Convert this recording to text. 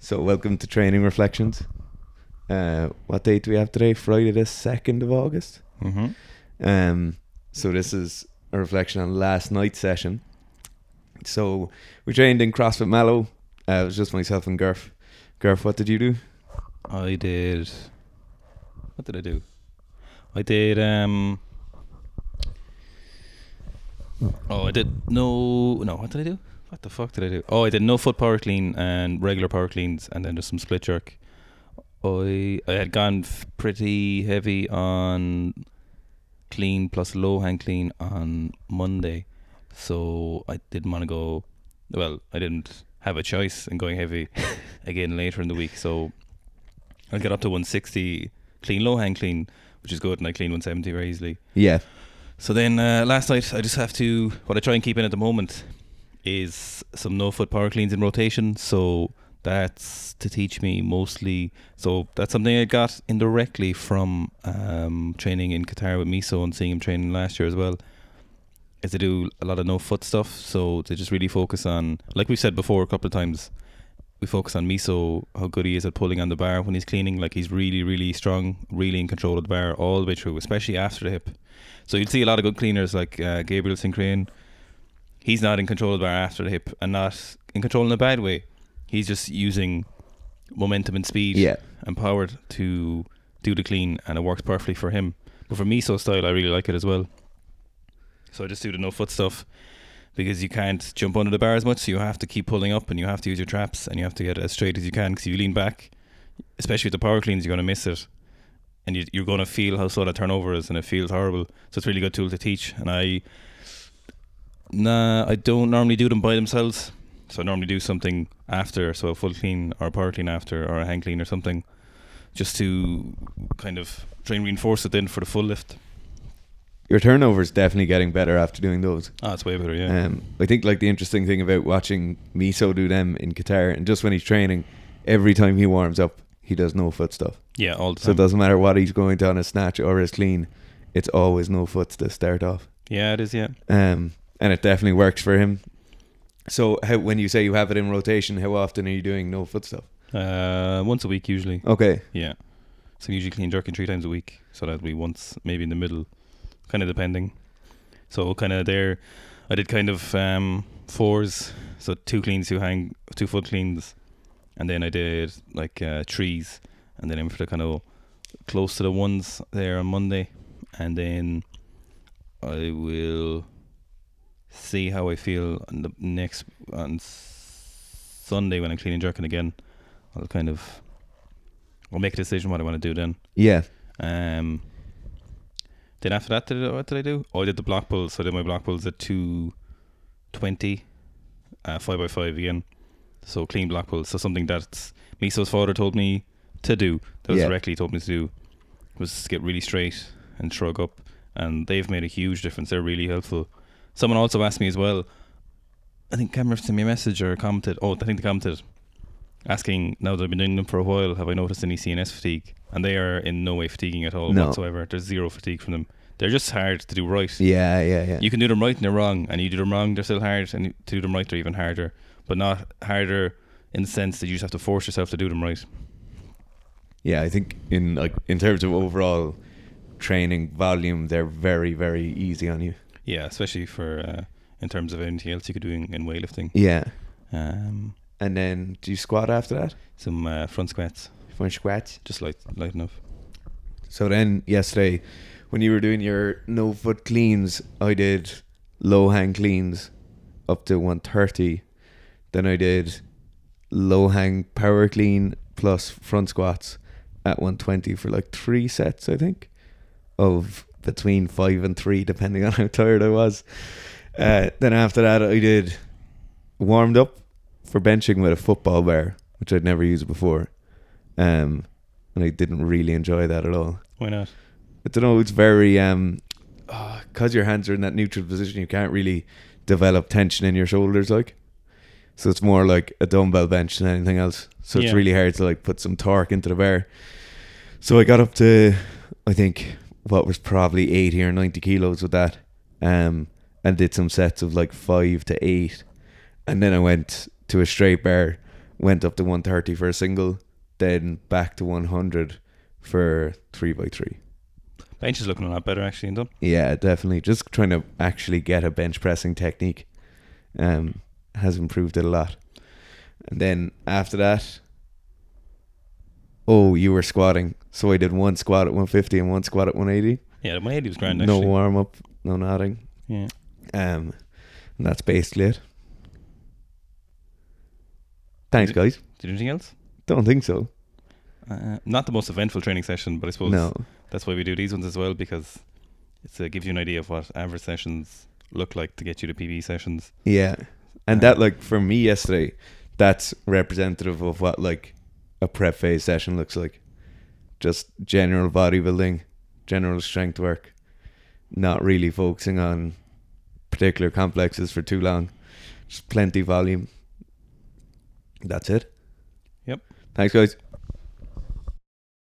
So, welcome to Training Reflections. Uh, what date do we have today? Friday, the 2nd of August. Mm-hmm. Um, so, this is a reflection on last night's session. So, we trained in CrossFit Mallow. Uh, it was just myself and Gurf. Gurf, what did you do? I did. What did I do? I did. Um. Oh, I did no. No, what did I do? What the fuck did I do? Oh, I did no foot power clean and regular power cleans, and then just some split jerk. I I had gone f- pretty heavy on clean plus low hang clean on Monday, so I didn't want to go. Well, I didn't have a choice in going heavy again later in the week, so I got up to 160 clean low hang clean, which is good, and I clean 170 very easily. Yeah. So then uh, last night I just have to what I try and keep in at the moment is some no foot power cleans in rotation. So that's to teach me mostly. So that's something I got indirectly from um, training in Qatar with Miso and seeing him training last year as well. Is to do a lot of no foot stuff. So to just really focus on, like we've said before a couple of times, we focus on Miso, how good he is at pulling on the bar when he's cleaning. Like he's really, really strong, really in control of the bar all the way through, especially after the hip. So you'd see a lot of good cleaners like uh, Gabriel Sincraian. He's not in control of the bar after the hip and not in control in a bad way. He's just using momentum and speed Yeah. and power to do the clean, and it works perfectly for him. But for Miso style, I really like it as well. So I just do the no foot stuff because you can't jump under the bar as much. So you have to keep pulling up, and you have to use your traps, and you have to get as straight as you can. Because you lean back, especially with the power cleans, you're going to miss it, and you, you're going to feel how slow that turnover is, and it feels horrible. So it's a really good tool to teach. And I, nah, I don't normally do them by themselves. So I normally do something after, so a full clean or a power clean after, or a hang clean or something, just to kind of try and reinforce it then for the full lift. Your turnover is definitely getting better after doing those. Ah, it's way better, yeah. Um, I think like the interesting thing about watching Miso do them in Qatar, and just when he's training, every time he warms up, he does no foot stuff. yeah, all the time. So it doesn't matter what he's going to on his snatch or his clean, it's always no foots to start off. yeah, it is, yeah. Um, and it definitely works for him. So how, when you say you have it in rotation, how often are you doing no foot stuff? Uh, once a week usually. Okay. Yeah. So usually clean jerking three times a week. So that'd be once, maybe in the middle, kind of depending. So kind of there, I did kind of um, fours. So two cleans, two hang, two foot cleans, and then I did like uh, trees, and then in for the kind of close to the ones there on Monday, and then I will see how I feel on the next on Sunday when I'm cleaning jerking again. I'll kind of I'll make a decision what I want to do then. Yeah. Um, then after that, did I, what did I do? Oh, I did the block pulls. So I did my block pulls at two twenty, uh, five by five again. So clean block pulls. So something that Miso's father told me to do. That was Yeah. directly told me to do was get really straight and shrug up. And they've made a huge difference. They're really helpful. Someone also asked me as well. I think Cameron sent me a message or commented. Oh, I think they commented asking now that I've been doing them for a while, have I noticed any CNS fatigue? And they are in no way fatiguing at all No. whatsoever. There's zero fatigue from them. They're just hard to do right. Yeah, yeah, yeah. You can do them right and they're wrong, and you do them wrong, they're still hard, and to do them right, they're even harder. But not harder in the sense that you just have to force yourself to do them right. Yeah, I think in like in terms of overall training volume, they're very, very easy on you. Yeah, especially for uh, in terms of anything else you could do in, in weightlifting. Yeah. Um, And then do you squat after that? some uh, front squats, Front squats. just light, light enough. So then yesterday, when you were doing your no foot cleans, I did low hang cleans up to 130. Then I did low hang power clean plus front squats at 120 for like three sets, I think, of between five and three, depending on how tired I was. Uh, then after that, I did warmed up for benching with a football bar, which I'd never used before. Um, and I didn't really enjoy that at all. Why not? I don't know. It's very um, because your hands are in that neutral position, you can't really develop tension in your shoulders, like. So it's more like a dumbbell bench than anything else. So it's really hard to like put some torque into the bar. So I got up to, I think, what was probably eighty or ninety kilos with that, um, and did some sets of like five to eight, and then I went to a straight bar went up to 130 for a single, then back to 100 for three by three. Bench is looking a lot better actually, and done. Yeah, definitely. Just trying to actually get a bench pressing technique um, has improved it a lot. And then after that, oh, you were squatting. So I did one squat at 150 and one squat at 180. Yeah, the 180 was grand no warm up, no nothing. Yeah. Um, and that's basically it. Thanks, guys. Did anything else? Don't think so. Uh, not the most eventful training session, but I suppose No. that's why we do these ones as well because it uh, gives you an idea of what average sessions look like to get you to PB sessions. Yeah. And that, like, for me yesterday, that's representative of what, like, a prep phase session looks like. Just general bodybuilding, general strength work, not really focusing on particular complexes for too long. Just plenty volume. That's it. Yep. Thanks, guys.